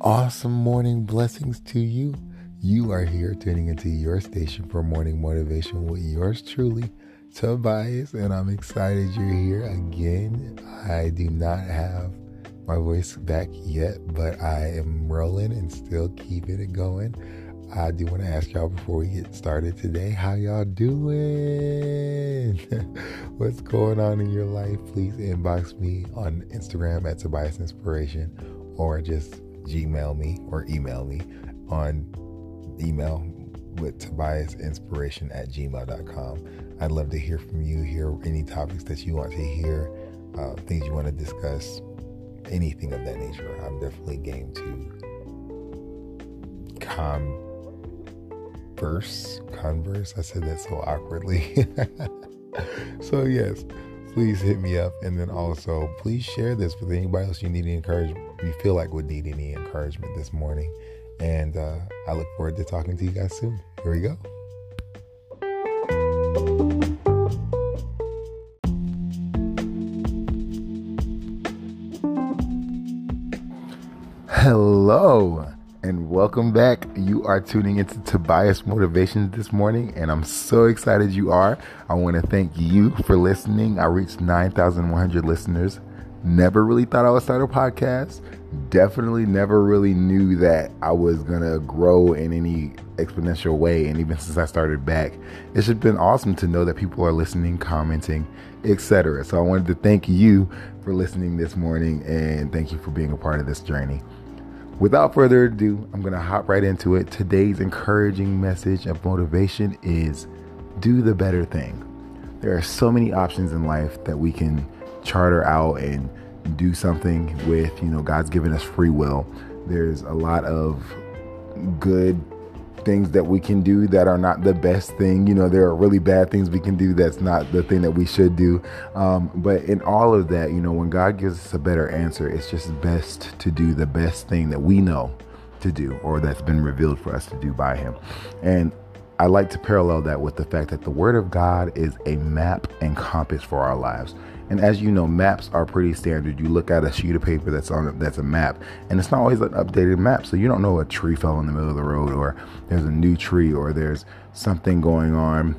awesome morning blessings to you. You are here tuning into your station for morning motivation with yours truly, Tobias, and I'm excited you're here again. I do not have my voice back yet, but I am rolling and still keeping it going. I do want to ask y'all before we get started today, how y'all doing? What's going on in your life? Please inbox me on Instagram at Tobias Inspiration or just Gmail me or email me on email with Tobias Inspiration at gmail.com. I'd love to hear from you, hear any topics that you want to hear, uh, things you want to discuss, anything of that nature. I'm definitely game to converse. Converse. I said that so awkwardly. so yes, please hit me up, and then also please share this with anybody else you need any encouragement. You feel like would need any encouragement this morning, and uh, I look forward to talking to you guys soon. Here we go. Hello and welcome back. You are tuning into Tobias Motivations this morning, and I'm so excited you are. I want to thank you for listening. I reached 9,100 listeners. Never really thought I would start a podcast. Definitely never really knew that I was going to grow in any exponential way. And even since I started back, it's just been awesome to know that people are listening, commenting, etc. So I wanted to thank you for listening this morning and thank you for being a part of this journey. Without further ado, I'm going to hop right into it. Today's encouraging message of motivation is do the better thing. There are so many options in life that we can charter out and do something with. You know, God's given us free will. There's a lot of good things that we can do that are not the best thing. You know, there are really bad things we can do that's not the thing that we should do. Um, but in all of that, you know, when God gives us a better answer, it's just best to do the best thing that we know to do or that's been revealed for us to do by Him. And I like to parallel that with the fact that the Word of God is a map and compass for our lives. And as you know, maps are pretty standard. You look at a sheet of paper that's on that's a map, and it's not always an updated map. So you don't know a tree fell in the middle of the road, or there's a new tree, or there's something going on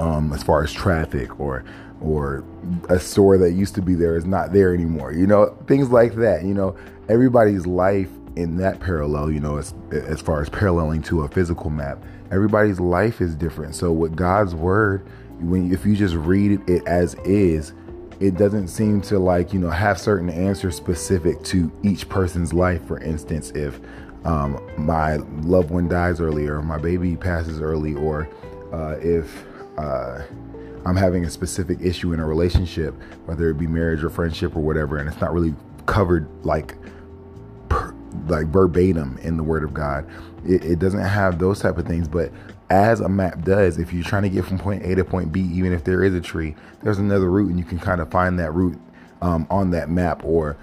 um, as far as traffic, or or a store that used to be there is not there anymore. You know, things like that. You know, everybody's life in that parallel, you know, as, as far as paralleling to a physical map, everybody's life is different. So with God's word, when if you just read it as is, it doesn't seem to like you know have certain answers specific to each person's life for instance if um, my loved one dies early or my baby passes early or uh, if uh, i'm having a specific issue in a relationship whether it be marriage or friendship or whatever and it's not really covered like like verbatim in the word of god it, it doesn't have those type of things but as a map does, if you're trying to get from point A to point B, even if there is a tree, there's another route, and you can kind of find that route um, on that map or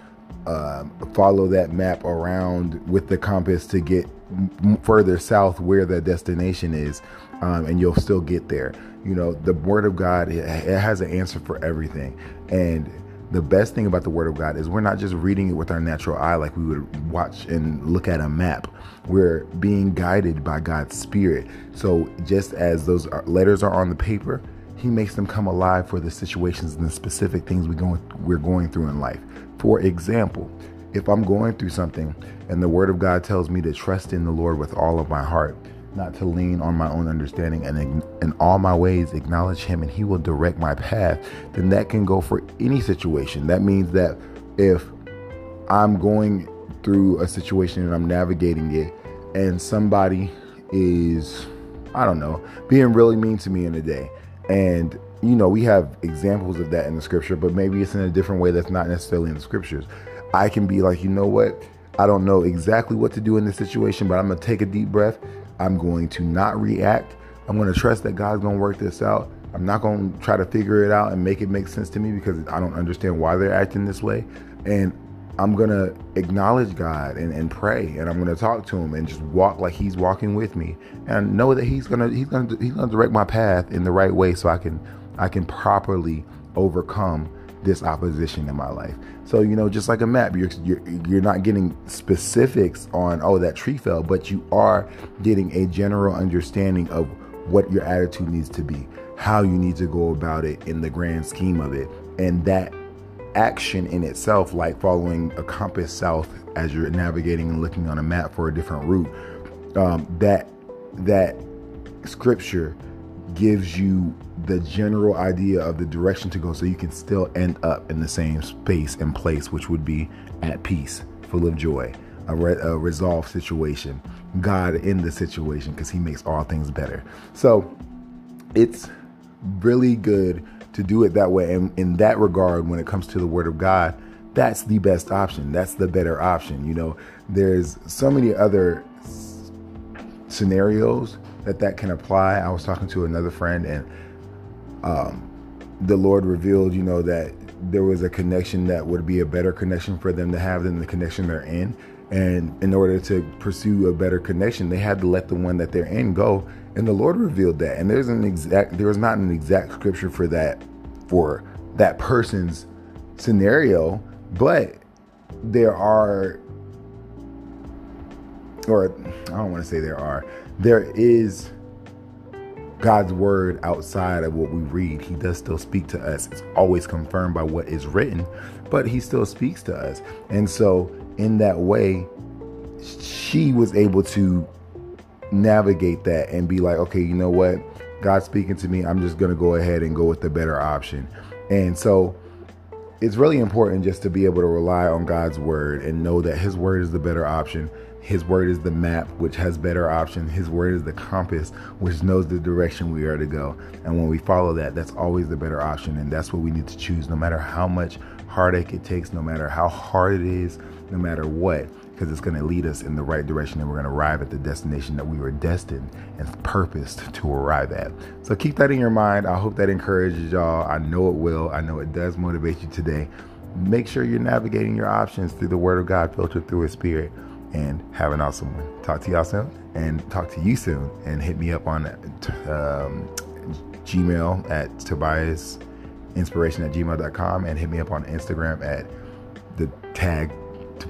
uh, follow that map around with the compass to get m- further south where the destination is, um, and you'll still get there. You know, the Word of God it, it has an answer for everything, and the best thing about the Word of God is we're not just reading it with our natural eye like we would watch and look at a map. We're being guided by God's Spirit. So just as those letters are on the paper, He makes them come alive for the situations and the specific things we going, we're going through in life. For example, if I'm going through something and the Word of God tells me to trust in the Lord with all of my heart, not to lean on my own understanding and in all my ways acknowledge him and he will direct my path then that can go for any situation. That means that if i'm going through a situation and i'm navigating it and somebody is i don't know being really mean to me in a day. And you know we have examples of that in the scripture but maybe it's in a different way that's not necessarily in the scriptures. I can be like you know what? I don't know exactly what to do in this situation, but I'm to take a deep breath I'm going to not react. I'm going to trust that God's going to work this out. I'm not going to try to figure it out and make it make sense to me because I don't understand why they're acting this way. And I'm going to acknowledge God and, and pray and I'm going to talk to him and just walk like he's walking with me and know that he's going to he's going to he's going to direct my path in the right way so I can I can properly overcome this opposition in my life. So you know, just like a map, you're you're, you're not getting specifics on oh that tree fell, but you are getting a general understanding of what your attitude needs to be, how you need to go about it in the grand scheme of it, and that action in itself, like following a compass south as you're navigating and looking on a map for a different route, um, that that scripture gives you the general idea of the direction to go so you can still end up in the same space and place which would be at peace full of joy a, re- a resolved situation god in the situation because he makes all things better. So it's really good to do it that way. And in that regard when it comes to the word of god that's the best option. That's the better option you know? There's so many other scenarios that that can apply. I was talking to another friend, and um, the Lord revealed, you know, that there was a connection that would be a better connection for them to have than the connection they're in. And in order to pursue a better connection, they had to let the one that they're in go. And the Lord revealed that. And there's an exact, there was not an exact scripture for that, for that person's scenario, but there are, or I don't want to say there are, there is God's word outside of what we read. He does still speak to us. It's always confirmed by what is written, but he still speaks to us. And so, in that way, she was able to navigate that and be like, okay, you know what? God's speaking to me. I'm just going to go ahead and go with the better option. And so, it's really important just to be able to rely on God's word and know that his word is the better option his word is the map, which has better options. His word is the compass, which knows the direction we are to go. And when we follow that, that's always the better option. And that's what we need to choose, no matter how much heartache it takes, no matter how hard it is, no matter what, because it's going to lead us in the right direction and we're going to arrive at the destination that we were destined and purposed to arrive at. So keep that in your mind. I hope that encourages y'all. I know it will. I know it does motivate you today. Make sure you're navigating your options through the Word of God filtered through His Spirit and have an awesome one. Talk to y'all soon and talk to you soon. And hit me up on um, Gmail at Tobias inspiration at gmail.com and hit me up on Instagram at the tag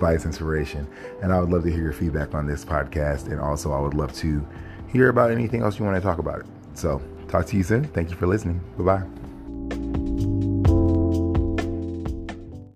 Tobias Inspiration. And I would love to hear your feedback on this podcast. And also, I would love to hear about anything else you want to talk about. So, talk to you soon. Thank you for listening. Bye bye.